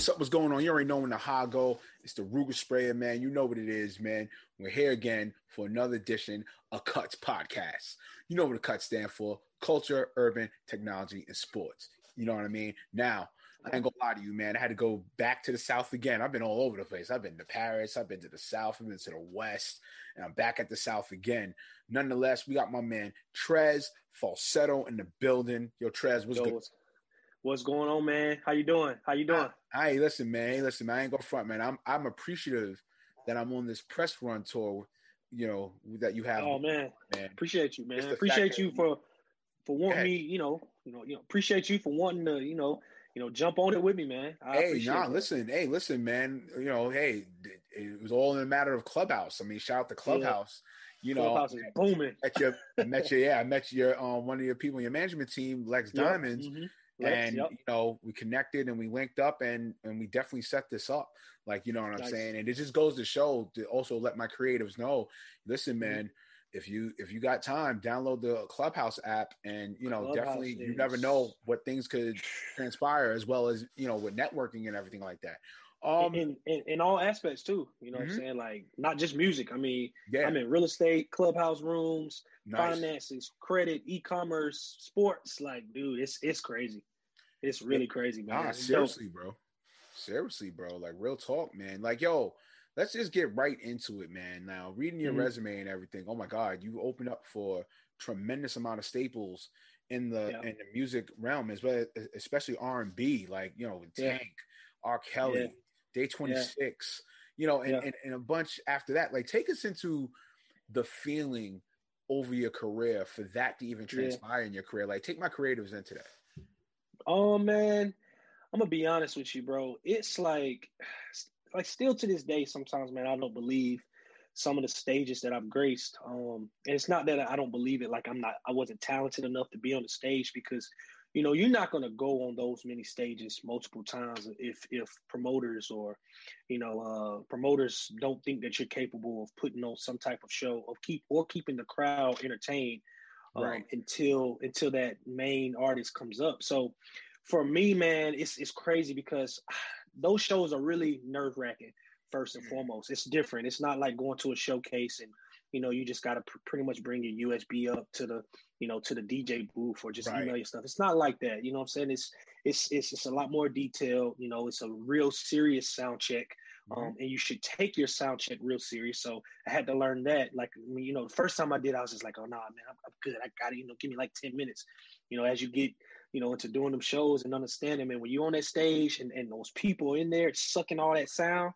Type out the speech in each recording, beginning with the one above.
What's up? What's going on? You already know when the high go. It's the Ruger Sprayer, man. You know what it is, man. We're here again for another edition of Cuts Podcast. You know what the Cuts stand for: culture, urban, technology, and sports. You know what I mean? Now, I ain't gonna lie to you, man. I had to go back to the South again. I've been all over the place. I've been to Paris. I've been to the South. I've been to the West, and I'm back at the South again. Nonetheless, we got my man Trez Falsetto in the building. Yo, Trez, what's Yo, good? what's, what's going on, man? How you doing? How you doing? Hey, listen, man. Listen, man. I ain't gonna front, man. I'm I'm appreciative that I'm on this press run tour. You know that you have. Oh man, man. appreciate you, man. Appreciate you for for wanting me. You know, you know, you know. Appreciate you for wanting to, you know, you know, jump on it with me, man. I Hey, nah, that. listen, hey, listen, man. You know, hey, it, was all in a matter of Clubhouse. I mean, shout out to Clubhouse. You know, Clubhouse is booming. met your, I met your, yeah, I met your, um, one of your people in your management team, Lex Yep, Diamonds, mhm. And yep. you know, we connected and we linked up, and and we definitely set this up. Like, you know what I'm Nice. saying? And it just goes to show to also let my creatives know, listen, Mm-hmm. man. If you if you got time, download the Clubhouse app, and you know Clubhouse definitely you never know what things could transpire, as well as you know with networking and everything like that. Um, in, in in all aspects too. You know what Mhm. I'm saying? Like not just music. I mean, yeah, I'm in real estate, clubhouse rooms, nice. finances, credit, e-commerce, sports. Like, dude, it's it's crazy. It's really crazy, man. Nah, seriously, bro. Seriously, bro. Like real talk, man. Like, yo, let's just get right into it, man. Now, reading your Mhm. resume and everything. Oh my God, you open up for tremendous amount of staples in the Yeah. in the music realm, as well, especially R and B. Like, you know, with Yeah. Tank, R. Kelly, Yeah. Day Twenty Six. You know, and, and and a bunch after that. Like, take us into the feeling over your career for that to even transpire in your career. Like, take my creatives into that. Oh man, I'm gonna be honest with you, bro. It's like, like still to this day, sometimes, man, I don't believe some of the stages that I've graced. Um, and it's not that I don't believe it. Like I'm not, I wasn't talented enough to be on the stage because, you know, you're not gonna go on those many stages multiple times if if promoters or, you know, uh, promoters don't think that you're capable of putting on some type of show of keep or keeping the crowd entertained um, Right. until until that main artist comes up. So for me, man, it's it's crazy because those shows are really nerve wracking. First and Mhm. foremost, it's different. It's not like going to a showcase and you know you just got to pr- pretty much bring your USB up to the you know to the DJ booth or just Right. email your stuff. It's not like that. You know what I'm saying? It's it's it's it's a lot more detailed. You know, it's a real serious sound check um, and you should take your sound check real serious. So I had to learn that. Like, I mean, you know, the first time I did, I was just like, oh, nah, man, I'm, I'm good. I got it. You know, give me like 10 minutes. You know, as you get, you know, into doing them shows and understanding, man, when you're on that stage and, and those people in there sucking all that sound,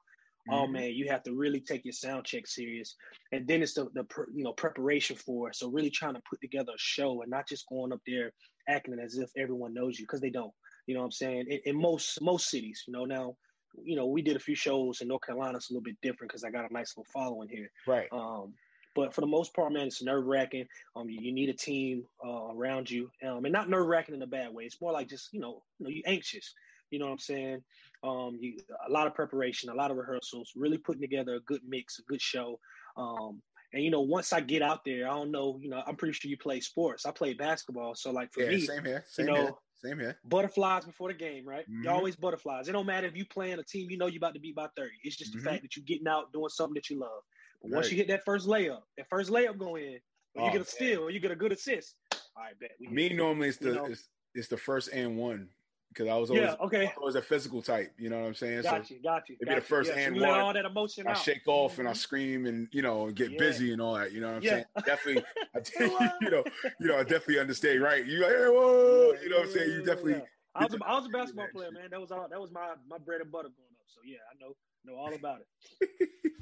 oh, Mhm. man, you have to really take your sound check serious. And then it's the, the you know, preparation for it. So really trying to put together a show and not just going up there acting as if everyone knows you because they don't. You know what I'm saying? In, in most most cities, you know, now, you know, we did a few shows in North Carolina. It's a little bit different because I got a nice little following here. Right. Um, but for the most part, man, it's nerve wracking. Um, you, you need a team uh, around you, um, and not nerve wracking in a bad way. It's more like just you know, you know, you anxious. You know what I'm saying? Um, you, a lot of preparation, a lot of rehearsals, really putting together a good mix, a good show. Um, and you know, once I get out there, I don't know. You know, I'm pretty sure you play sports. I play basketball, so like for Yeah, me, same here. Same know, here. Same here. butterflies before the game, right? Mhm. You're always butterflies. It don't matter if you playing a team you know you're about to beat by 30. It's just Mhm. the fact that you're getting out doing something that you love. But once you hit that first layup, that first layup go in, or Oh, you get a man. steal, or you get a good assist. All right, bet. Me normally it's the You know? it's, it's the first and one because I was always yeah, okay. I was a physical type. You know what I'm saying? Got so you, got you. it'd be got the you. first yeah, so you let all that emotion I out. shake off and I Mhm. scream and you know and get Yeah. busy and all that. You know what I'm Yeah. saying? Definitely, I, you know, you know, I definitely understand. Right? You like, hey, whoa, you know what I'm saying? You definitely. I was, a, I was a basketball player, man. That was all. That was my my bread and butter growing up. So yeah, I know know all about it.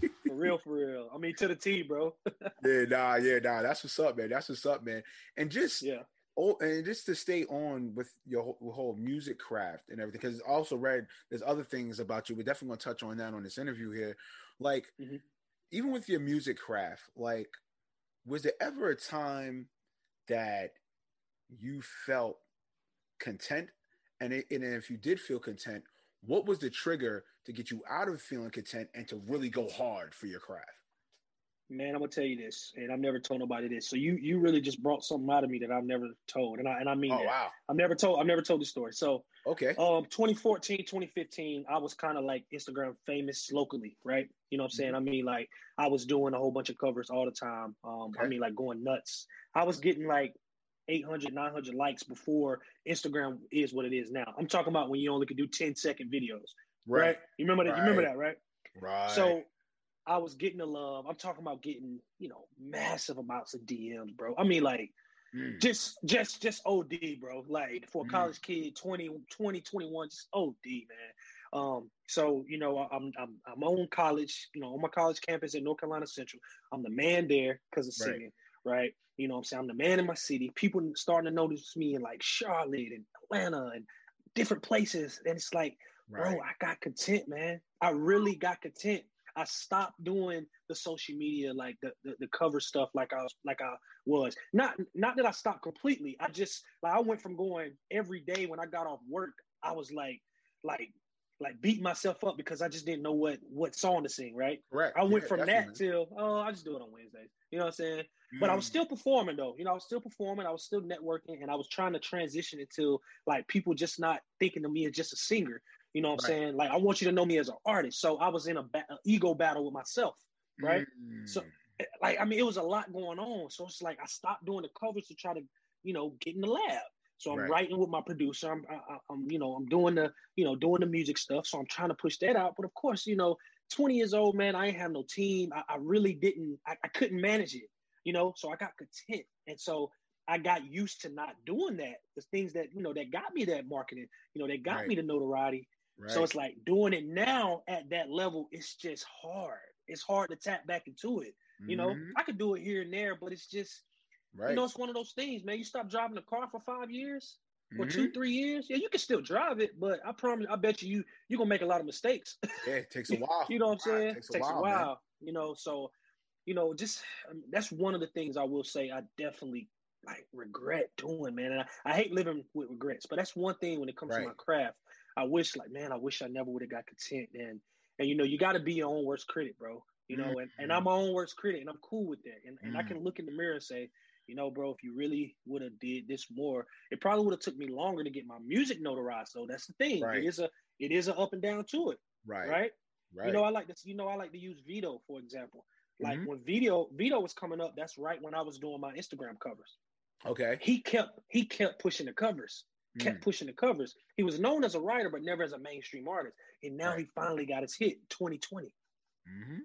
for real, for real. I mean, to the T, bro. Yeah, nah, yeah, nah. That's what's up, man. That's what's up, man. And just yeah. Oh, and just to stay on with your whole, whole music craft and everything, because also read there's other things about you. We're definitely to touch on that on this interview here. Like, Mhm. even with your music craft, like, was there ever a time that you felt content? And, it, and if you did feel content, what was the trigger to get you out of feeling content and to really go hard for your craft? Man, I'm gonna tell you this, and I've never told nobody this. So you you really just brought something out of me that I've never told, and I and I mean Oh that. wow. I've never told I've never told this story. So Okay. um 2014, 2015, I was kind of like Instagram famous locally, right? You know what I'm saying? I mean, like I was doing a whole bunch of covers all the time. Um, I mean, like going nuts. I was getting like 800, 900 likes before Instagram is what it is now. I'm talking about when you only could do 10 second videos, right? Right. You remember that? You remember that, right? Right. So I was getting the love. I'm talking about getting, you know, massive amounts of DMs, bro. I mean, like Mm. just just just OD, bro. Like for a Mhm. college kid, 20, 20, 21, just OD, man. Um, so you know, I'm I'm I'm on college, you know, on my college campus at North Carolina Central. I'm the man there because of Right. singing, right? You know what I'm saying? I'm the man in my city. People starting to notice me in like Charlotte and Atlanta and different places. And it's like, right. bro, I got content, man. I really got content. I stopped doing the social media like the, the, the cover stuff like I was like I was. Not not that I stopped completely. I just like I went from going every day when I got off work, I was like like like beating myself up because I just didn't know what what song to sing, right? Right. I went Yeah, from that till oh I just do it on Wednesdays. You know what I'm saying? But I was Mm. still performing though. You know, I was still performing. I was still networking, and I was trying to transition into like people just not thinking of me as just a singer. You know what I'm saying? Like I want you to know me as an artist. So I was in a, ba- ego battle with myself. right? Mm. So like I mean, it was a lot going on. So it's like I stopped doing the covers to try to you know get in the lab. So I'm Right. writing with my producer. I'm, I, I'm, you know, I'm doing the, you know, doing the music stuff. So I'm trying to push that out. But of course, you know, 20 years old, man, I ain't have no team. I, I really didn't. I, I couldn't manage it, you know. So I got content, and so I got used to not doing that. The things that you know that got me that marketing, you know, that got Right. me the notoriety. Right. So it's like doing it now at that level. It's just hard. It's hard to tap back into it. You know, Mhm. I could do it here and there, but it's just right. you know, it's one of those things, man. You stop driving a car for five years or Mhm. two, three years. Yeah, you can still drive it, but I promise, I bet you you you're gonna make a lot of mistakes. Yeah, it takes a while. you know what I'm Wow, it saying? takes a while, a while. You know, so you know, just I mean, that's one of the things I will say I definitely like regret doing, man. And I, I hate living with regrets, but that's one thing when it comes to my craft. I wish, like, man, I wish I never would have got content. And and you know, you got to be your own worst critic, bro. You know, and, and I'm my own worst critic, and I'm cool with that. And and I can look in the mirror and say, you know, bro, if you really would have did this more, it probably would have took me longer to get my music notarized. So that's the thing. Right. It is a it is a up and down to it, Right. right? Right. You know, I like this. You know, I like to use Vedo for example. Like Mhm. when Vedo Vedo was coming up, that's right when I was doing my Instagram covers. okay. He kept he kept pushing the covers, kept Mm. pushing the covers. He was known as a writer, but never as a mainstream artist. And now Right. he finally got his hit, 2020, hmm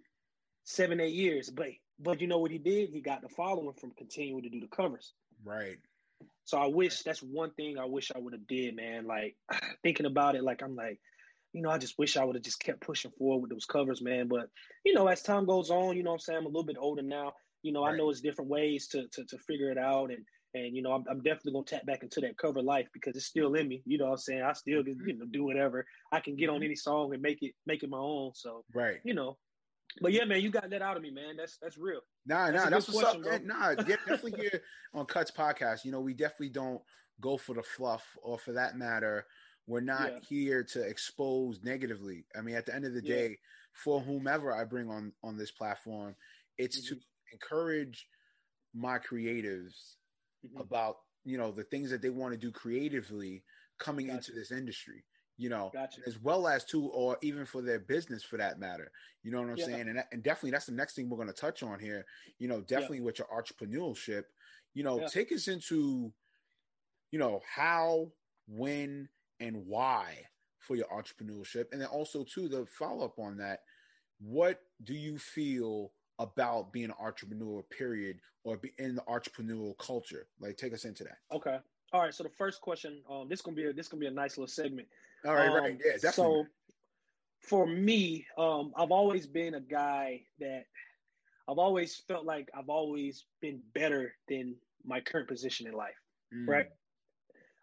seven eight years. But but you know what he did? He got the following from continuing to do the covers. Right. So I wish that's one thing I wish I would have did, man. Like thinking about it, like I'm like, you know, I just wish I would have just kept pushing forward with those covers, man. But you know, as time goes on, you know, what I'm saying I'm a little bit older now. You know, I know it's different ways to to to figure it out, and and you know, I'm, I'm definitely gonna tap back into that cover life because it's still in me. You know, what I'm saying I still can you know do whatever I can get on Mhm. any song and make it make it my own. So Right. you know, but yeah, man, you got that out of me, man. That's that's real. Nah, That's nah, that's what's question, up, man. Nah, definitely here on Cuts Podcast. You know, we definitely don't go for the fluff, or for that matter, we're not Yeah. here to expose negatively. I mean, at the end of the Yeah. day, for whomever I bring on on this platform, it's to Mm-hmm. encourage my creatives Mhm. about you know the things that they want to do creatively coming Gotcha. into this industry you know Gotcha. as well as too or even for their business for that matter you know what i'm Yeah. saying and, that- and definitely that's the next thing we're going to touch on here you know definitely with your entrepreneurship you know Yeah. take us into you know how when and why for your entrepreneurship and then also too the follow-up on that what do you feel about being an entrepreneur period or be in the entrepreneurial culture like take us into that Okay. All right. So the first question, um, this gonna be a, this gonna be a nice little segment. all right Um, right yeah definitely So for me, um, I've always been a guy that I've always felt like I've always been better than my current position in life. Mm, right?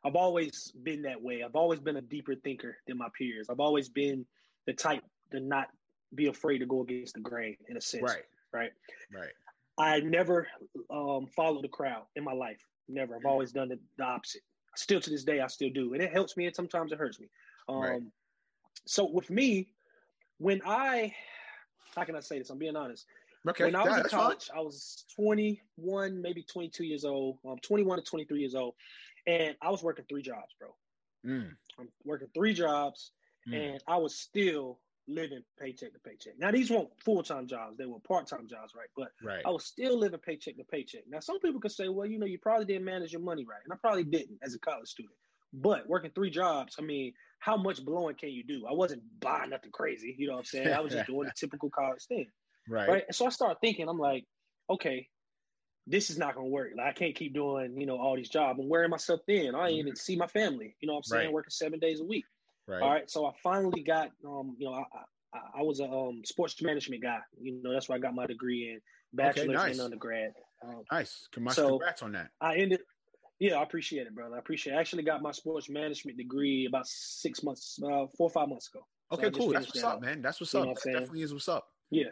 I've always been that way. I've always been a deeper thinker than my peers. I've always been the type to not be afraid to go against the grain in a sense. right Right. right I never um, followed the crowd in my life. Never. I've Mm. always done the, the opposite. Still to this day, I still do, and it helps me, and sometimes it hurts me. Um, Right. So with me, when I, how can I say this? I'm being honest. Okay, when I was yeah, in college, I was 21, maybe 22 years old, um, 21 to 23 years old, and I was working three jobs, bro. Mm, I'm working three jobs, mm. and I was still living paycheck to paycheck. Now these weren't full time jobs; they were part time jobs, right? But right. I was still living paycheck to paycheck. Now some people could say, "Well, you know, you probably didn't manage your money right," and I probably didn't as a college student. But working three jobs, I mean, how much blowing can you do? I wasn't buying nothing crazy, you know what I'm saying? I was just doing the typical college thing, right. right? And so I started thinking, I'm like, okay, this is not gonna work. Like I can't keep doing, you know, all these jobs. I'm wearing myself thin. I ain't even see my family. You know what I'm saying? Mm-hmm. Right. Working seven days a week. Right. All right. So I finally got, um, you know, I, I, I was a um, sports management guy. You know, that's where I got my degree in bachelor's nice. and undergrad. Um, Nice. Congrats, So- congrats on that. I ended. Yeah, I appreciate it, brother. I appreciate. it. I actually got my sports management degree about six months, uh, four or five months ago. Okay, cool. That's what's that up, man. That's what's You up. what That definitely is what's up. Yeah.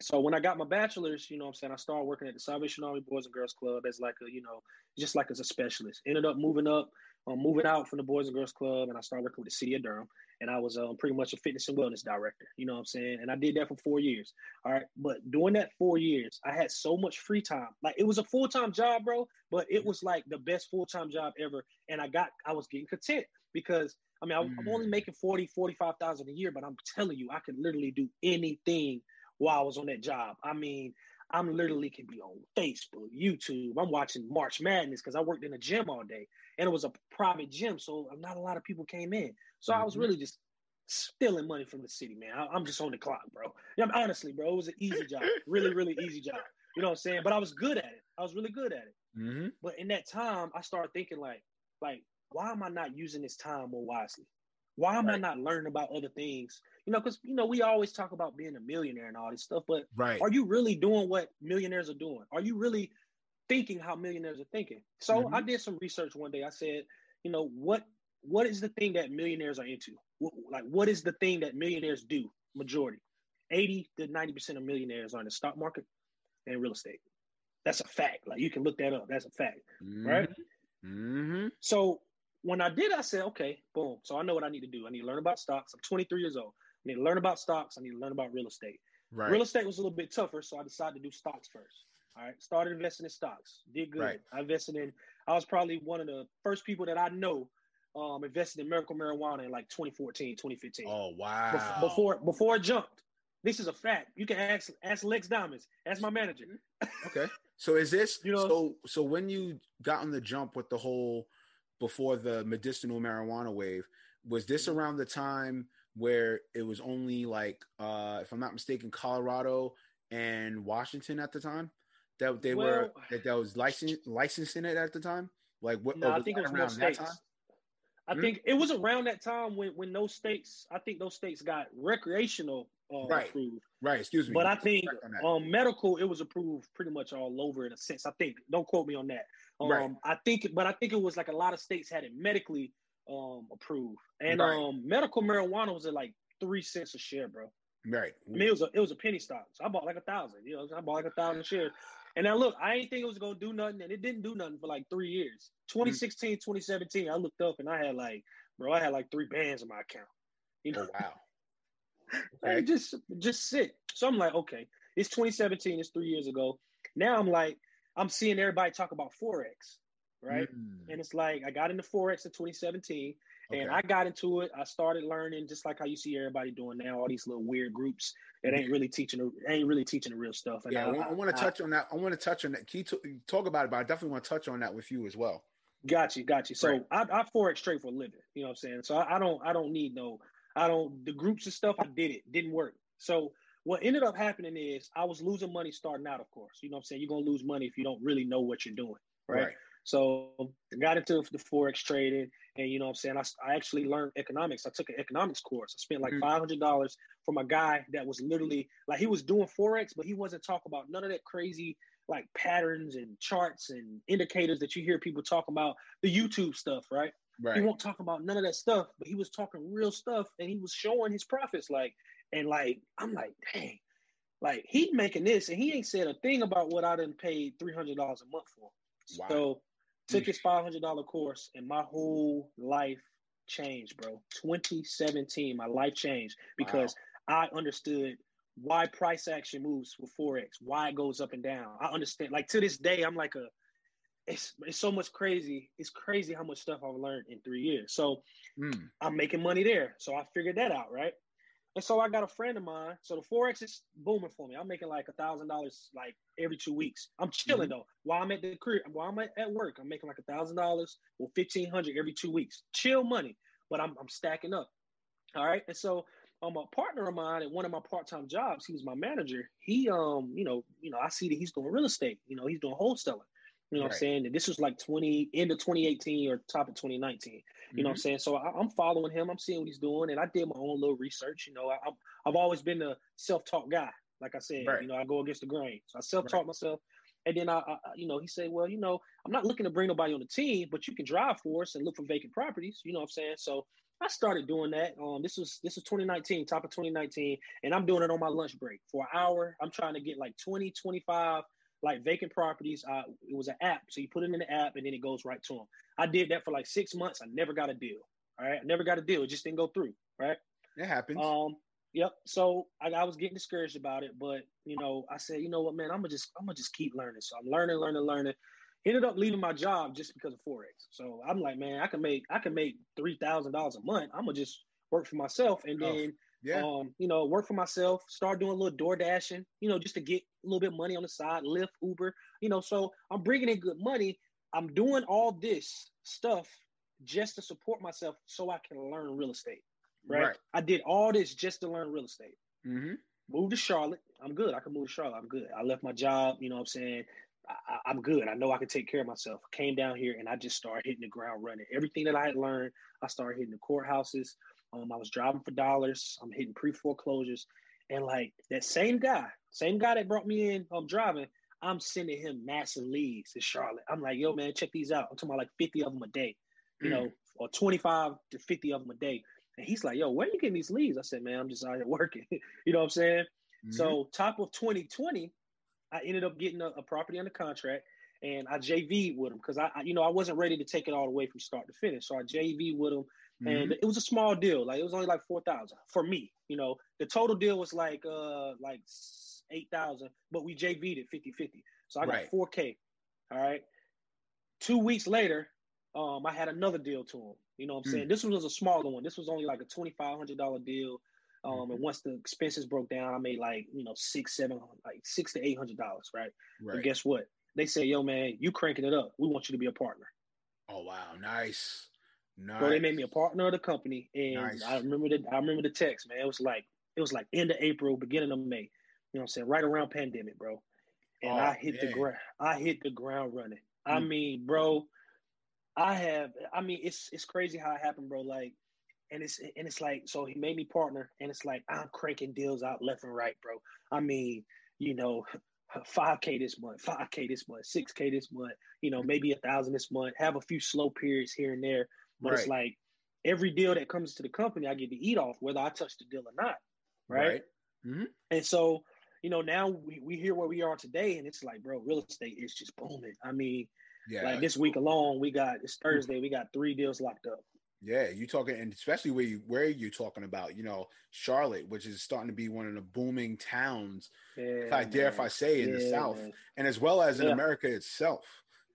So when I got my bachelor's, you know what I'm saying, I started working at the Salvation Army Boys and Girls Club as like a, you know, just like as a specialist. Ended up moving up, um, moving out from the Boys and Girls Club, and I started working with the city of Durham. And I was um, pretty much a fitness and wellness director, you know what I'm saying? And I did that for four years. All right. But during that four years, I had so much free time. Like it was a full time job, bro, but it was like the best full time job ever. And I got, I was getting content because I mean, I, I'm only Mm. making 40, 45,000 a year, but I'm telling you, I could literally do anything while I was on that job. I mean, I'm literally can be on Facebook, YouTube. I'm watching March Madness because I worked in a gym all day and it was a private gym. So not a lot of people came in. So I was Mhm. really just stealing money from the city, man. I, I'm just on the clock, bro. Yeah, honestly, bro, it was an easy job. Really, really easy job. You know what I'm saying? But I was good at it. I was really good at it. Mm-hmm. But in that time, I started thinking like, like, why am I not using this time more wisely? Why am I not learning about other things? You know, because you know we always talk about being a millionaire and all this stuff, but Right. are you really doing what millionaires are doing? Are you really thinking how millionaires are thinking? So Mhm. I did some research one day. I said, you know, what what is the thing that millionaires are into? What, like, what is the thing that millionaires do? Majority, eighty to ninety percent of millionaires are in the stock market and real estate. That's a fact. Like you can look that up. That's a fact, right? Mm-hmm. So when I did, I said, okay, boom. So I know what I need to do. I need to learn about stocks. I'm 23 years old. I need to learn about stocks. I need to learn about real estate. Right. Real estate was a little bit tougher, so I decided to do stocks first. All right, started investing in stocks. Did good. Right. I invested in. I was probably one of the first people that I know um, invested in medical marijuana in like 2014, 2015. oh wow. Before before it jumped. This is a fact. You can ask ask Lex Diamonds. Ask my manager. Okay. So is this You know- so so when you got on the jump with the whole before the medicinal marijuana wave, was this Mhm. around the time where it was only like uh if I'm not mistaken, Colorado and Washington at the time? That they were that, that was licensed licensing it at the time? Like what No, I think it was more around that states. time? I Hmm? think it was around that time when when those states, I think those states got recreational uh, Right. approved, Right, excuse me. but I think um, medical it was approved pretty much all over in a sense. I think. Don't quote me on that. Um, Right. I think, but I think it was like a lot of states had it medically um, approved, and Right. um, medical marijuana was at like three cents a share, bro. right. I mean, it was a it was a penny stock. So I bought like a thousand. You know, I bought like a thousand shares. And now look, I ain't think it was gonna do nothing, and it didn't do nothing for like three years. 2016, 2017, I looked up and I had like, bro, I had like three bands in my account. You know, Oh wow. I Okay. just just sick. So I'm like, okay, it's 2017, it's three years ago. Now I'm like, I'm seeing everybody talk about forex, right? Mm, And it's like I got into forex in 2017, and. I got into it. I started learning just like how you see everybody doing now. All these little weird groups that ain't really teaching, ain't really teaching the real stuff. And yeah, I, want to touch on that. I want to touch on that. Can you talk about it? But I definitely want to touch on that with you as well. Got you, got you. So Right. I, I forex trade for a living. You know what I'm saying? So I, I don't, I don't need no, I don't. The groups and stuff, I did it, didn't work. So what ended up happening is I was losing money starting out. Of course, you know what I'm saying. You're gonna lose money if you don't really know what you're doing, right? So I got into the forex trading, and you know what I'm saying. I, I actually learned economics. I took an economics course. I spent like Mhm. five hundred dollars from a guy that was literally like he was doing forex, but he wasn't talking about none of that crazy like patterns and charts and indicators that you hear people talk about the YouTube stuff, right? Right. He won't talk about none of that stuff, but he was talking real stuff and he was showing his profits. Like, and like, I'm like, dang, like he making this and he ain't said a thing about what I didn't pay three hundred dollars a month for. Wow. So took his five hundred dollar course and my whole life changed, bro. 2017, my life changed because I understood why price action moves with forex, why it goes up and down. I understand. Like to this day, I'm like a it's it's so much crazy. It's crazy how much stuff I've learned in three years. So mm. I'm making money there. So I figured that out, right? And so I got a friend of mine. So the forex is booming for me. I'm making like a thousand dollars like every two weeks. I'm chilling mm-hmm. though. While I'm at the career, while I'm at work, I'm making like a thousand dollars or fifteen hundred every two weeks. Chill money, but I'm I'm stacking up. All right. And so um, a partner of mine at one of my part-time jobs, he was my manager. He um, you know, you know, I see that he's doing real estate. You know, he's doing wholesaling. You know right. what I'm saying? And this was like 20 end of 2018 or top of 2019. You mm-hmm. know what I'm mm-hmm. saying? So I, am following him. I'm seeing what he's doing, and I did my own little research. You know, I, have always been a self-taught guy. Like I said, right. you know, I go against the grain. So I self-taught right. myself. And then I, I, you know, he said, well, you know, I'm not looking to bring nobody on the team, but you can drive for us and look for vacant properties. You know what I'm saying? So I started doing that. Um, this was this was 2019, top of 2019, and I'm doing it on my lunch break for an hour. I'm trying to get like 20, 25 like vacant properties. Uh, it was an app, so you put it in the app and then it goes right to them. I did that for like six months. I never got a deal. All right, I never got a deal. It just didn't go through. Right. It happens. Um. Yep. So I, I was getting discouraged about it, but you know, I said, you know what, man, I'm gonna just I'm gonna just keep learning. So I'm learning, learning, learning. Ended up leaving my job just because of forex. So I'm like, man, I can make I can make three thousand dollars a month. I'm gonna just work for myself, and oh, then yeah. Um, you know, work for myself, start doing a little door dashing, you know, just to get a little bit of money on the side, Lyft, Uber, you know. So I'm bringing in good money. I'm doing all this stuff just to support myself so I can learn real estate. Right. right. I did all this just to learn real estate. Mm-hmm. Moved to Charlotte. I'm good. I can move to Charlotte. I'm good. I left my job. You know what I'm saying? I, am good. I know I can take care of myself. Came down here and I just started hitting the ground running. Everything that I had learned, I started hitting the courthouses. Um, I was driving for dollars. I'm hitting pre foreclosures, and like that same guy, same guy that brought me in, um, driving. I'm sending him massive leads to Charlotte. I'm like, yo, man, check these out. I'm talking about like 50 of them a day, you mm. know, or 25 to 50 of them a day. And he's like, yo, where are you getting these leads? I said, man, I'm just out here working. you know what I'm saying? Mm-hmm. So, top of 2020, I ended up getting a, a property under contract and I JV with him because I, I, you know, I wasn't ready to take it all the way from start to finish. So I JV with him mm-hmm. and it was a small deal. Like it was only like four thousand for me. You know, the total deal was like uh like eight thousand, but we JV'd it 50-50. So I got four K. All right. Two weeks later, um, I had another deal to him. You know what I'm saying? Mm. This was a smaller one. This was only like a twenty five hundred dollar deal. Um, mm-hmm. and once the expenses broke down, I made like you know six, seven, like six to eight hundred dollars, right? Right. And guess what? They say, "Yo, man, you cranking it up. We want you to be a partner." Oh wow, nice. Nice. So they made me a partner of the company, and nice. I remember the I remember the text, man. It was like it was like end of April, beginning of May. You know what I'm saying? Right around pandemic, bro. And oh, I hit man. the ground. I hit the ground running. Mm. I mean, bro, I have. I mean, it's it's crazy how it happened, bro. Like, and it's and it's like so he made me partner, and it's like I'm cranking deals out left and right, bro. I mean, you know, 5k this month 5k this month 6k this month you know maybe a thousand this month have a few slow periods here and there but right. it's like every deal that comes to the company, I get to eat off, whether I touch the deal or not. Right. right. Mm-hmm. And so, you know, now we, we hear where we are today, and it's like, bro, real estate is just booming. I mean, yeah. like this week alone, we got it's Thursday, we got three deals locked up. Yeah, you talking, and especially where you where you talking about, you know, Charlotte, which is starting to be one of the booming towns, yeah, if I man. dare if I say in yeah, the South, man. and as well as in yeah. America itself.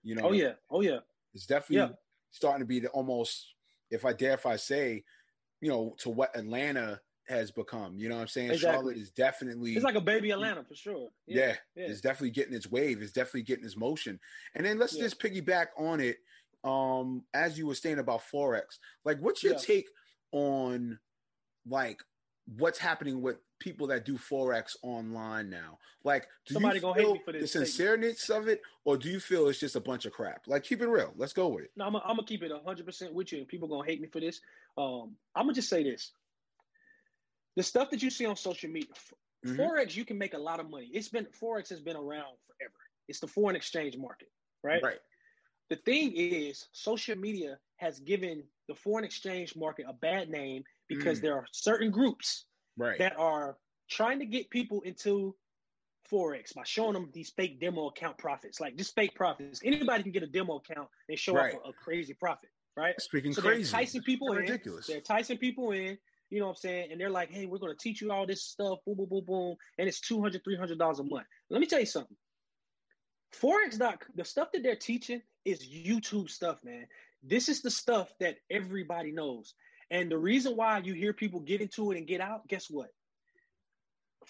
You know, oh yeah, oh yeah, it's definitely starting to be the almost, if I dare if I say, you know, to what Atlanta has become. You know what I'm saying? Exactly. Charlotte is definitely it's like a baby Atlanta for sure. Yeah, yeah, yeah. it's definitely getting its wave. It's definitely getting its motion. And then let's yeah. just piggyback on it. Um, as you were saying about forex, like, what's your take on like what's happening with people that do forex online now? Like, do Somebody you feel the sincereness of it, or do you feel it's just a bunch of crap? Like, keep it real. Let's go with it. No, I'm gonna keep it hundred percent with you, and people gonna hate me for this. Um, I'm gonna just say this: the stuff that you see on social media, mm-hmm. forex, you can make a lot of money. It's been forex has been around forever. It's the foreign exchange market, right? Right. The thing is, social media has given the foreign exchange market a bad name because mm. there are certain groups right. that are trying to get people into forex by showing them these fake demo account profits, like just fake profits. Anybody can get a demo account and show right. off a, a, crazy profit, right? Speaking so crazy, they're enticing people in. Ridiculous. They're enticing people in. you know what I'm saying? And they're like, hey, we're going to teach you all this stuff, boom, boom, boom, boom. And it's $200, $300 a month. Let me tell you something. Forex doc, the stuff that they're teaching is YouTube stuff, man. This is the stuff that everybody knows. And the reason why you hear people get into it and get out, guess what?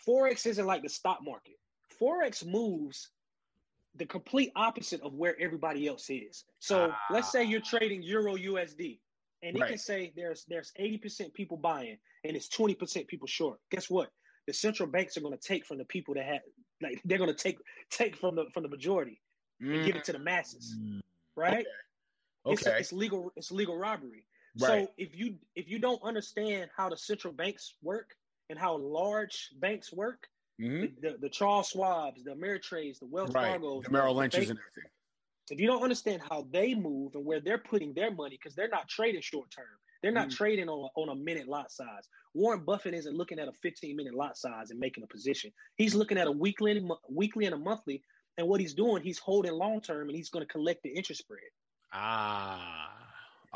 Forex isn't like the stock market. Forex moves the complete opposite of where everybody else is. So ah. let's say you're trading Euro USD and it can say there's there's 80% people buying and it's 20% people short. Guess what? The central banks are going to take from the people that have like they're going to take take from the from the majority mm. and give it to the masses. Mm. Right? Okay. okay. It's, it's, legal it's legal robbery. Right. So if you if you don't understand how the central banks work and how large banks work, mm-hmm. the, the, the, Charles Schwabs, the Ameritrades, the Wells right. Fargo's, the Merrill Lynch's and everything if you don't understand how they move and where they're putting their money, because they're not trading short term, they're not mm. trading on, on a minute lot size. Warren Buffett isn't looking at a 15 minute lot size and making a position. He's looking at a weekly, weekly and a monthly, and what he's doing, he's holding long term and he's going to collect the interest spread. Ah,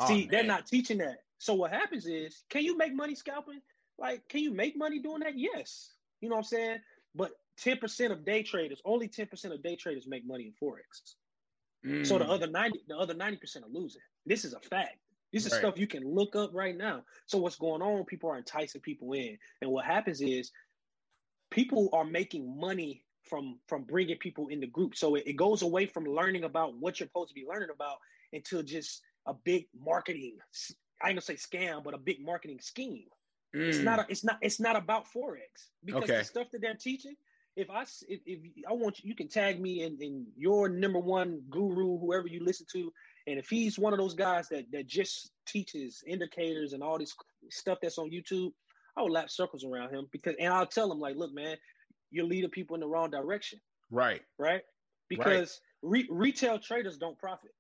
oh, see, man. they're not teaching that. So what happens is, can you make money scalping? Like, can you make money doing that? Yes. You know what I'm saying? But 10% of day traders, only 10% of day traders make money in Forex. Mm. So the mm. other 90, the other 90% are losing. This is a fact. This is right. stuff you can look up right now. So what's going on? People are enticing people in. And what happens is people are making money from from bringing people in the group. So it, it goes away from learning about what you're supposed to be learning about until just a big marketing I ain't gonna say scam, but a big marketing scheme. Mm. It's not a, it's not it's not about forex because okay. the stuff that they're teaching if I if, if I want you, you can tag me in, in your number one guru, whoever you listen to, and if he's one of those guys that that just teaches indicators and all this stuff that's on YouTube, I will lap circles around him because, and I'll tell him like, look, man, you're leading people in the wrong direction. Right. Right. Because right. Re- retail traders don't profit.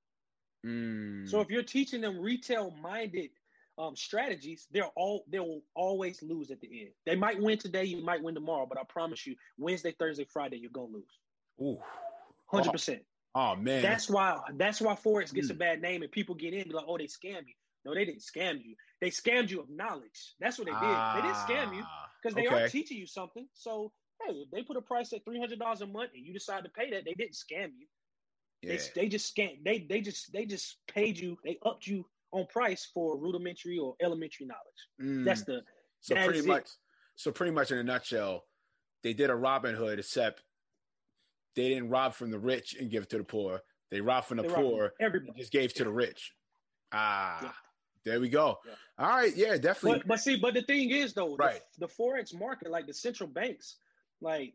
Mm. So if you're teaching them retail minded um, strategies, they're all they will always lose at the end. They might win today, you might win tomorrow, but I promise you, Wednesday, Thursday, Friday, you're gonna lose. Ooh, hundred oh. percent. Oh man, that's why that's why forex gets mm. a bad name, and people get in be like, oh, they scam you. No, they didn't scam you. They scammed you of knowledge. That's what they did. Ah, they didn't scam you because they okay. are teaching you something. So hey, if they put a price at three hundred dollars a month and you decide to pay that, they didn't scam you. Yeah. They, they just scam. They they just they just paid you. They upped you on price for rudimentary or elementary knowledge. Mm. That's the so that pretty much. It. So pretty much in a nutshell, they did a Robin Hood, except they didn't rob from the rich and give to the poor. They robbed from the they poor and just gave to the rich. Ah, yeah. there we go. Yeah. All right, yeah, definitely. But, but, see, but the thing is though, right. the, the forex market, like the central banks, like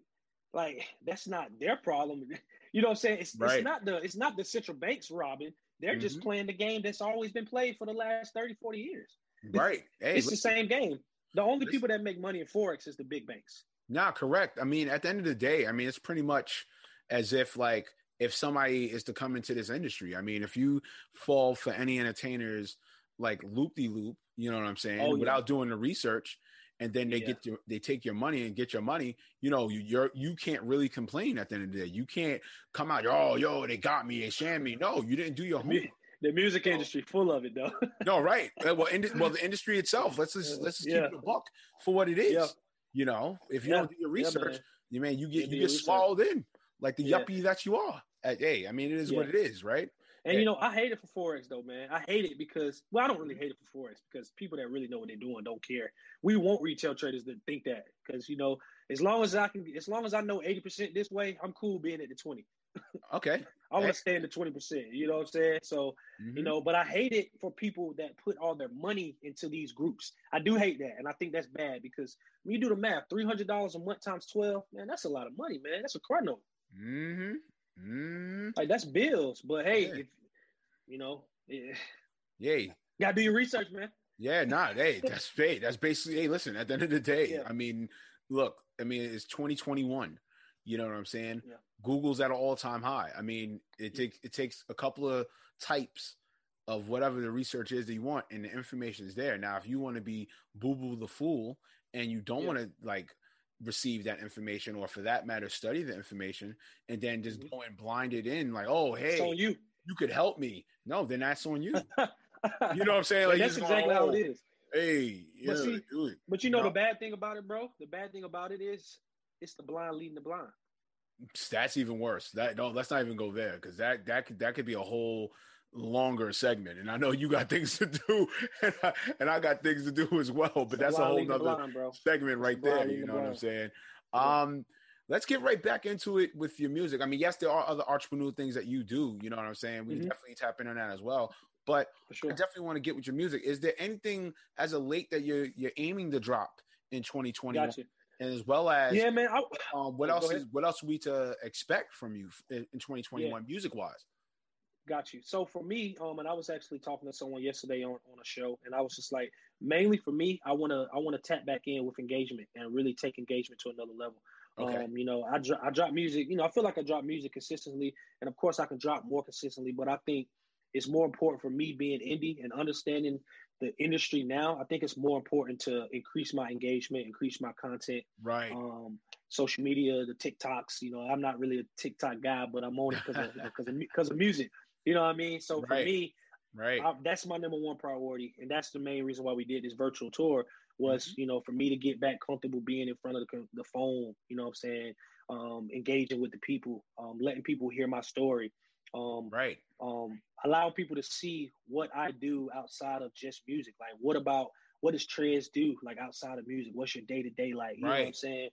like that's not their problem. You know what I'm saying? It's, right. it's not the it's not the central banks robbing. They're mm-hmm. just playing the game that's always been played for the last 30, 40 years. Right. Hey, it's listen, the same game. The only listen. people that make money in Forex is the big banks. Nah, correct. I mean, at the end of the day, I mean, it's pretty much as if like if somebody is to come into this industry. I mean, if you fall for any entertainers like loop de loop, you know what I'm saying, oh, yeah. without doing the research, and then they yeah. get your, they take your money and get your money. You know, you you're you can't really complain at the end of the day. You can't come out, oh yo, they got me, they shammed me. No, you didn't do your homework. The music industry full of it though. no, right. Well, in, well, the industry itself. Let's just uh, let's just yeah. keep it a book for what it is. Yeah. You know, if you don't do your research, man. you man, you get you, you get swallowed in like the yuppie that you are. Hey, I mean, it is what it is, right? And you know, I hate it for forex though, man. I hate it because well, I don't really hate it for forex because people that really know what they're doing don't care. We want retail traders to think that because you know, as long as I can, as long as I know eighty percent this way, I'm cool being at the twenty. Okay, I want to stay in the twenty percent. You know what I'm saying? So mm-hmm. you know, but I hate it for people that put all their money into these groups. I do hate that, and I think that's bad because when you do the math, three hundred dollars a month times twelve, man, that's a lot of money, man. That's a car note. Mm-hmm. Mm. Like that's bills. But hey, yeah. if you know, yeah. Yay. Gotta do your research, man. Yeah, nah, hey, that's hey, that's basically hey, listen, at the end of the day, yeah. I mean, look, I mean, it's 2021. You know what I'm saying? Yeah. Google's at an all-time high. I mean, it takes it takes a couple of types of whatever the research is that you want, and the information is there. Now, if you want to be boo boo the fool and you don't yeah. want to like receive that information or for that matter study the information and then just mm-hmm. going blinded in like oh hey you you could help me no then that's on you you know what i'm saying like that's exactly going, oh. how it is Hey, yeah, But see-. But you know No. the bad thing about it, bro. The bad thing about it is it's the blind leading the blind. that's even worse. That no, let's not even go there because that that could that could be a whole longer segment. And I know you got things to do, and I, and I got things to do as well. But that's a whole nother blind, segment right there. You know what I'm saying? Yeah. Um, let's get right back into it with your music. I mean, yes, there are other entrepreneurial things that you do. You know what I'm saying? We Mhm. definitely tap into that as well. But For I definitely want to get with your music. Is there anything as a late that you're you're aiming to drop in 2021, Gotcha. and as well as Yeah, man. I, um, what Oh, else is what else are we to expect from you in, in 2021 music wise? Got you. So for me, um, and I was actually talking to someone yesterday on, on a show, and I was just like, mainly for me, I wanna I wanna tap back in with engagement and really take engagement to another level. Okay, Um, you know, I dro- I drop music. You know, I feel like I drop music consistently, and of course, I can drop more consistently. But I think it's more important for me being indie and understanding the industry now. I think it's more important to increase my engagement, increase my content, right. um, social media, the TikToks. You know, I'm not really a TikTok guy, but I'm on it because of because of because of music. You know what I mean? So for me, Right. I, that's my number one priority, and that's the main reason why we did this virtual tour. Was Mm-hmm. you know for me to get back comfortable being in front of the, the phone. You know what I'm saying? Um, engaging with the people, um, letting people hear my story. Um, right. um, allow people to see what I do outside of just music. Like, what about what does Trez do like outside of music? What's your day to day like? You know what I'm saying?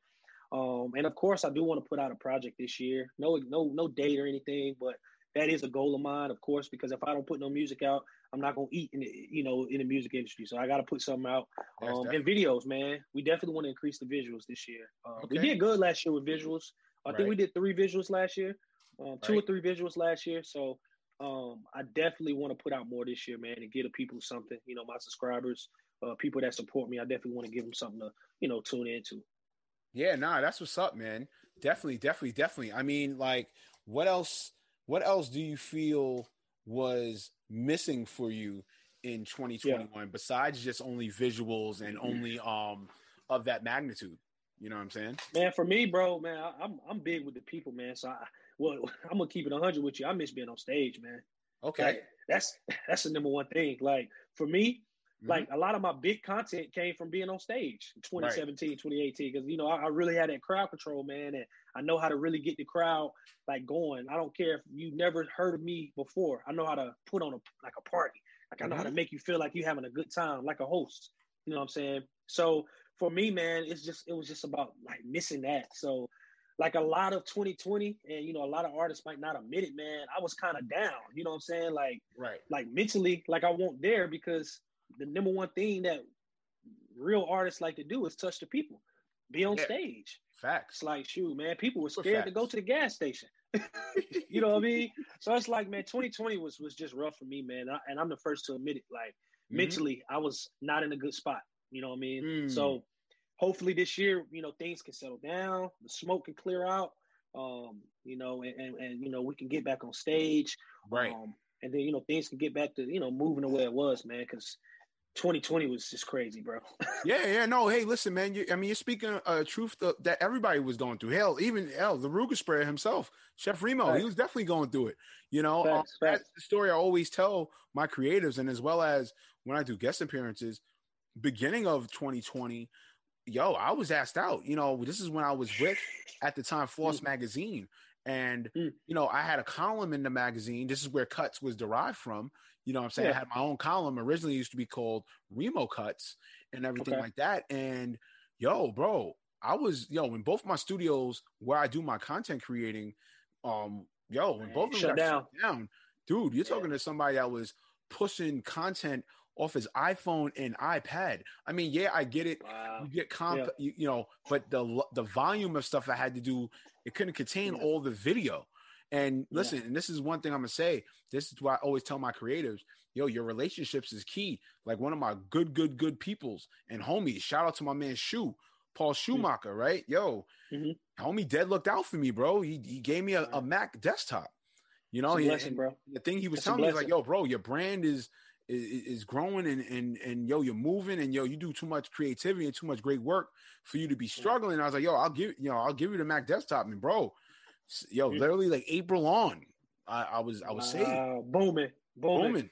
Um, and of course, I do want to put out a project this year. No, no, no date or anything, but that is a goal of mine, of course, because if I don't put no music out, I'm not gonna eat in the, you know, in the music industry. So I got to put something out. Um, and videos, man. We definitely want to increase the visuals this year. Uh, We did good last year with visuals. I think we did three visuals last year, um, two or three visuals last year. So um, I definitely want to put out more this year, man, and give the people something. You know, my subscribers, uh, people that support me, I definitely want to give them something to, you know, tune into. Yeah, nah, that's what's up, man. Definitely, definitely, definitely. I mean, like, what else? What else do you feel was missing for you in 2021 besides just only visuals and only um of that magnitude? You know what I'm saying? Man, for me, bro, man, I, I'm I'm big with the people, man. So I, well, I'm gonna keep it 100 with you. I miss being on stage, man. Okay. Like, that's that's the number one thing. Like for me, Mhm. like a lot of my big content came from being on stage in 2017 2018 because you know I, I really had that crowd control man and i know how to really get the crowd like going. I don't care if you never heard of me before. I know how to put on a like a party. Like i know how to make you feel like you're having a good time like a host. You know what i'm saying? So for me man it's just it was just about like missing that. So like a lot of 2020 and you know a lot of artists might not admit it man i was kind of down. You know what i'm saying? Like right. like mentally, like I won't there because the number one thing that real artists like to do is touch the people, be on Yeah. stage. Facts. It's like, shoot, man, people were scared to go to the gas station. you know what I mean? So it's like, man, 2020 was was just rough for me, man. I, and I'm the first to admit it. Like Mhm. mentally, I was not in a good spot. You know what I mean? Mm. So hopefully this year, you know, things can settle down, the smoke can clear out. Um, you know, and, and, and you know, we can get back on stage. Right. Um, and then you know things can get back to you know moving the way it was, man. Because 2020 was just crazy, bro. Yeah, yeah, no. Hey, listen, man. You, I mean, you're speaking uh, truth th- that everybody was going through. Hell, even hell, the Ruger sprayer himself, Chef Remo, he was definitely going through it. You know, um, Facts, facts. that's the story I always tell my creatives, and as well as when I do guest appearances. Beginning of 2020, yo, I was asked out. You know, this is when I was with at the time Floss Magazine, and Mm. you know, I had a column in the magazine. This is where Cuts was derived from. You know, what I'm saying I had my own column. Originally, used to be called Remo Cuts and everything Okay. like that. And yo, bro, I was yo in both my studios where I do my content creating. Um, yo, when Man, both of them shut got down. shut down, dude, you're Yeah. talking to somebody that was pushing content off his iPhone and iPad. I mean, yeah, I get it. Wow. You get comp, Yeah. you, you know, but the the volume of stuff I had to do, it couldn't contain Yeah. all the video. And Yeah. listen, and this is one thing I'm gonna say. This is why I always tell my creatives, yo, your relationships is key. Like one of my good, good, good peoples and homies. Shout out to my man Shu, Paul Schumacher, right? Yo, Mhm. homie, dead looked out for me, bro. He he gave me a, a Mac desktop. You know, It's a he- blessing, bro. the thing he was a telling me is like, yo, bro, your brand is is, is growing and, and and yo, you're moving and yo, you do too much creativity and too much great work for you to be struggling. I was like, yo, I'll give you know, I'll give you the Mac desktop, and bro, yo, literally like April on, I, I was I was saved, Wow. booming, booming. booming.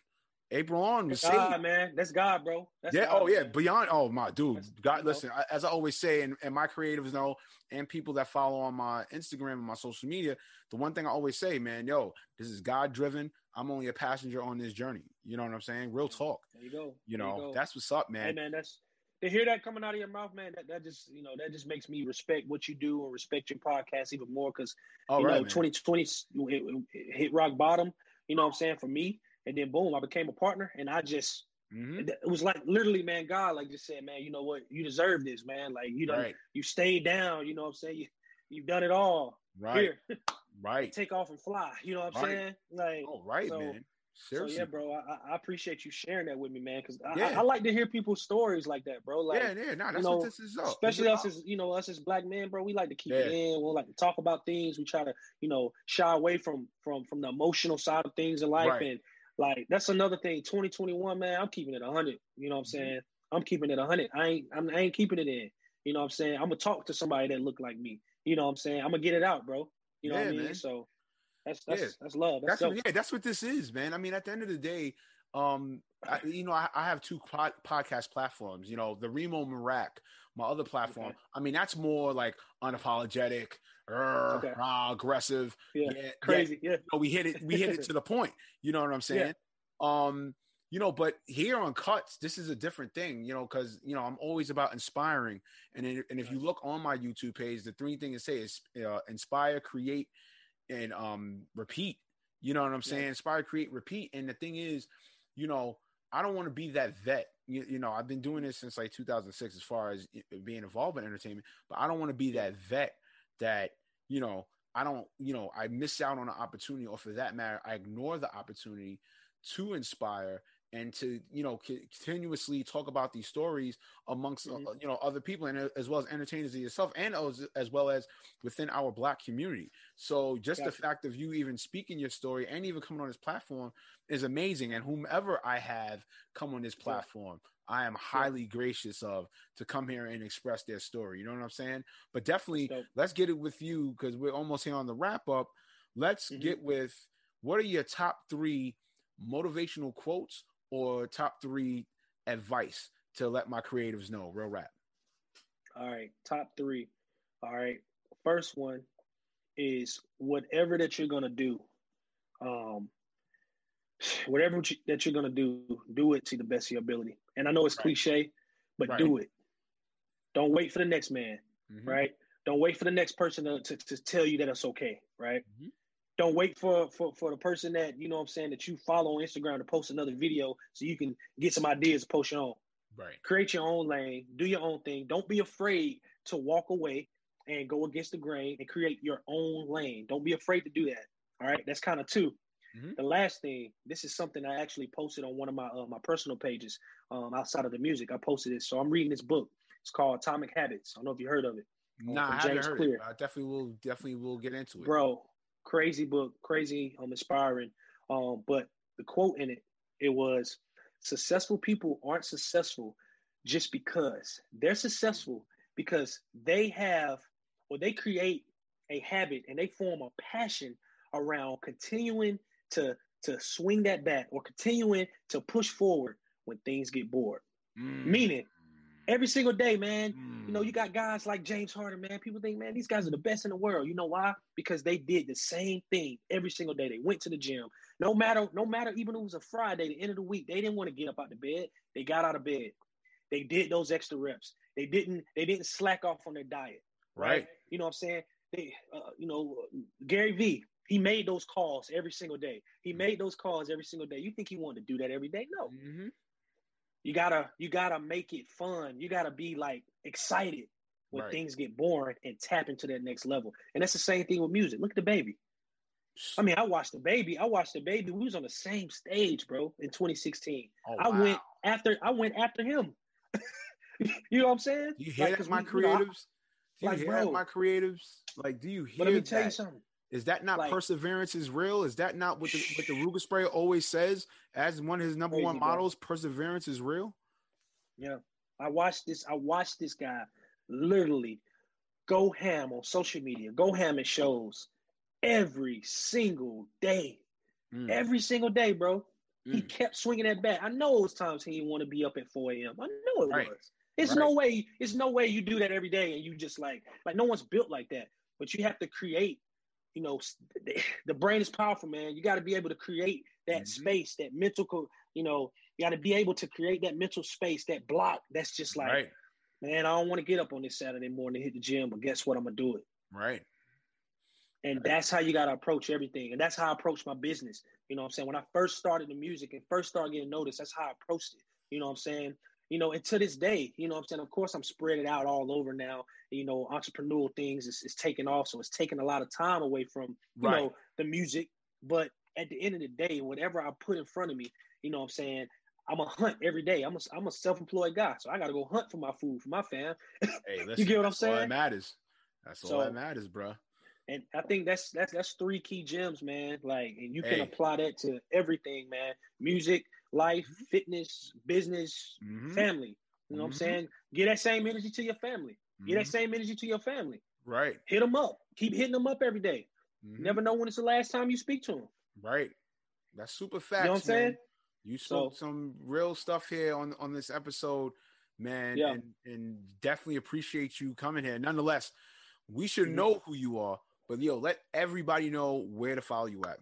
April on was God, saved. man. That's God, bro. That's yeah. God, oh yeah. man. Beyond. Oh my dude. That's- God. Listen. I- As I always say, and, and my creatives know, and people that follow on my Instagram and my social media, the one thing I always say, man, yo, this is God driven. I'm only a passenger on this journey. You know what I'm saying? Real talk. There you go. You know, go. that's what's up, Hey man. man, that's to hear that coming out of your mouth, man. That, that just you know that just makes me respect what you do and respect your podcast even more because you right, know 2020 it, it- it hit rock bottom. You know what I'm saying for me, and then boom, I became a partner, and I just Mhm. it was like literally, man. God like just said, man, you know what, you deserve this, man. Like you know, Right. you stayed down. You know what I'm saying? You you've done it all. Right. Here, Right. take off and fly. You know what I'm Right. saying? Like Oh, right, so- man. So yeah, bro. I, I- appreciate you sharing that with me, man. Because I, Yeah. I, I like to hear people's stories like that, bro. Like yeah, yeah, nah, that's know, what this is up. especially us as you know us as black men, bro. We like to keep Yeah. it in. We like to talk about things. We try to you know shy away from from from the emotional side of things in life, Right. and like that's another thing. Twenty twenty one, man. I'm keeping it hundred. You know what I'm Mhm. saying? I'm keeping it hundred. I ain't I'm, I ain't keeping it in. You know what I'm saying? I'm gonna talk to somebody that look like me. You know what I'm saying? I'm gonna get it out, bro. You know what I mean? man. So that's that's Yeah. that's love. That's, that's what, yeah, that's what this is, man. I mean, at the end of the day, um, I, you know, I, I have two pod, podcast platforms. You know, the Remo Marak, my other platform. Okay. I mean, that's more like unapologetic, Okay. rah, aggressive. Yeah. yeah, Crazy. Yeah. you know, we hit it we hit it to the point you know what i'm saying um you know but here on cuts this is a different thing you know because you know i'm always about inspiring and and if you look on my youtube page the three things to say is uh, inspire create and um repeat you know what i'm Yeah. saying inspire create repeat. And the thing is you know i don't want to be that vet. You, you know i've been doing this since like 2006 as far as being involved in entertainment but i don't want to be that vet that you know I don't, you know, I miss out on an opportunity, or for that matter, I ignore the opportunity to inspire and to, you know, continuously talk about these stories amongst, uh, Mhm. you know, other people and uh, as well as entertainers yourself, and as, as well as within our black community. So just the fact of you even speaking your story and even coming on this platform is amazing. And whomever I have come on this platform, I am highly gracious of to come here and express their story. You know what I'm saying? But definitely Dope. let's get it with you because we're almost here on the wrap up. Let's Mhm. get with what are your top three motivational quotes or top three advice to let my creatives know? Real rap. All right, top three. All right, first one is whatever that you're gonna do. Um, whatever that you're gonna do, do it to the best of your ability. And I know it's Right. cliche, but Right. do it. Don't wait for the next man, Mhm. right? Don't wait for the next person to, to, to tell you that it's okay, right? Mhm. Don't wait for, for for the person that you know what I'm saying that you follow on Instagram to post another video so you can get some ideas to post your own Right. create your own lane, do your own thing. Don't be afraid to walk away and go against the grain and create your own lane. Don't be afraid to do that. All right, that's kind of 2 Mhm. The last thing, this is something I actually posted on one of my uh, my personal pages um, outside of the music. I posted it, so I'm reading this book. It's called Atomic Habits. I don't know if you heard of it, Nah, from I haven't heard Clear. it. I definitely will. Definitely will get into it. bro. Crazy book, crazy, um, inspiring. Um, but the quote in it, it was, "Successful people aren't successful just because they're successful because they have or they create a habit and they form a passion around continuing to to swing that bat or continuing to push forward when things get bored. Mm. Meaning, every single day, man, you know, you Mm. got guys like James Harden, man. People think, man, these guys are the best in the world. You know why? Because they did the same thing every single day. They went to the gym. No matter, no matter, even if it was a Friday, the end of the week, they didn't want to get up out the bed. They got out of bed. They did those extra reps. They didn't. They didn't slack off on their diet. right. You know what I'm saying? They, uh, you know, Gary V. He made those calls every single day. He made those calls every single day. You think he wanted to do that every day? No. Mhm. You gotta you gotta make it fun. You gotta be like excited when Right. things get boring and tap into that next level. And that's the same thing with music. Look at DaBaby. I mean, I watched DaBaby. I watched DaBaby. We was on the same stage, bro, in 2016. Oh, I went after I went after him. you know what I'm saying? You hear Like, that, my we- you know, I- creatives? Do you like, bro. my creatives? Like, do you hear but let me that? tell you something. Is that not Like- perseverance is real? Is that not what the what the Ruger spray always says as one of his number one models? Perseverance is real. Yeah. I watched this. I watched this guy literally go ham on social media, go ham at shows every single day. Mm. Every single day, bro. Mm. He kept swinging that bat. I know it was times he didn't want to be up at 4 a.m. I know it right. was. It's right. no way. It's no way you do that every day and you just like like no one's built like that. But you have to create. You know, the brain is powerful, man. You got to be able to create that mm-hmm. space, that mental. You know, you got to be able to create that mental space, that block. That's just like, right. man, I don't want to get up on this Saturday morning to hit the gym, but guess what? I'm gonna do it. Right. And that's how you got to approach everything. And that's how I approach my business. You know what I'm saying? When I first started the music and first started getting noticed, that's how I approached it. You know what I'm saying? You know, and to this day, you know what I'm saying? Of course, I'm spreading out all over now. You know, entrepreneurial things is, is taking off. So it's taking a lot of time away from, you right. know, the music. But at the end of the day, whatever I put in front of me, you know what I'm saying? I'm a hunt every day. I'm a, I'm a self-employed guy. So I got to go hunt for my food, for my fam. Hey, listen, you get what I'm saying? That's all that matters. That's all so, that matters, bro. And I think that's that's that's three key gems, man. Like, and you can hey. apply that to everything, man. Music, life, mm-hmm. fitness, business, mm-hmm. family. You know what I'm mm-hmm. saying? Get that same energy to your family. Get that mm-hmm. same energy to your family. Right. Hit them up. Keep hitting them up every day. Mm-hmm. Never know when it's the last time you speak to them. Right. That's super facts. You know what I'm man. saying? You spoke so, some real stuff here on on this episode, man. Yeah. And, and definitely appreciate you coming here. Nonetheless, we should know who you are but yo, let everybody know where to follow you at.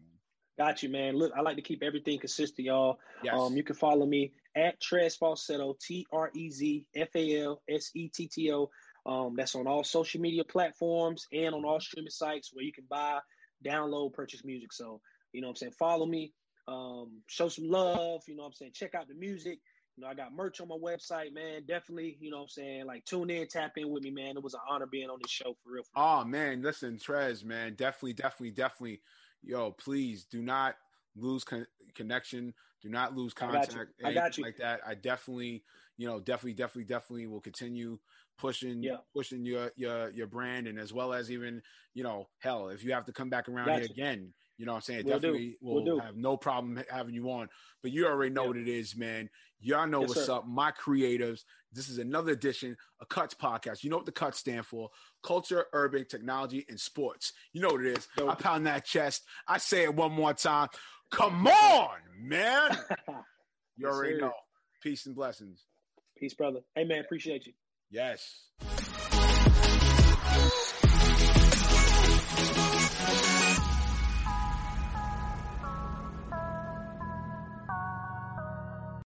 Got you, man. Look, I like to keep everything consistent, y'all. Yes. Um, you can follow me at Trez Falsetto, T R E Z F A L S E T T O. Um, that's on all social media platforms and on all streaming sites where you can buy, download, purchase music. So, you know what I'm saying? Follow me, um, show some love, you know what I'm saying? Check out the music. You know, I got merch on my website, man. Definitely, you know what I'm saying? Like, tune in, tap in with me, man. It was an honor being on this show for real. For real. Oh, man. Listen, Trez, man. Definitely, definitely, definitely. Yo, please do not lose con- connection. Do not lose contact. I got you. I got you. Like that. I definitely, you know, definitely, definitely, definitely will continue pushing yeah. pushing your your your brand and as well as even you know hell if you have to come back around here again you know what I'm saying? We'll Definitely will we'll have no problem having you on. But you already know yeah. what it is, man. Y'all know yes, what's sir. up. My creatives. This is another edition of Cuts Podcast. You know what the Cuts stand for? Culture, urban, technology, and sports. You know what it is. Dope. I pound that chest. I say it one more time. Come on, man. You already know. Peace and blessings. Peace, brother. Hey man, appreciate you. Yes.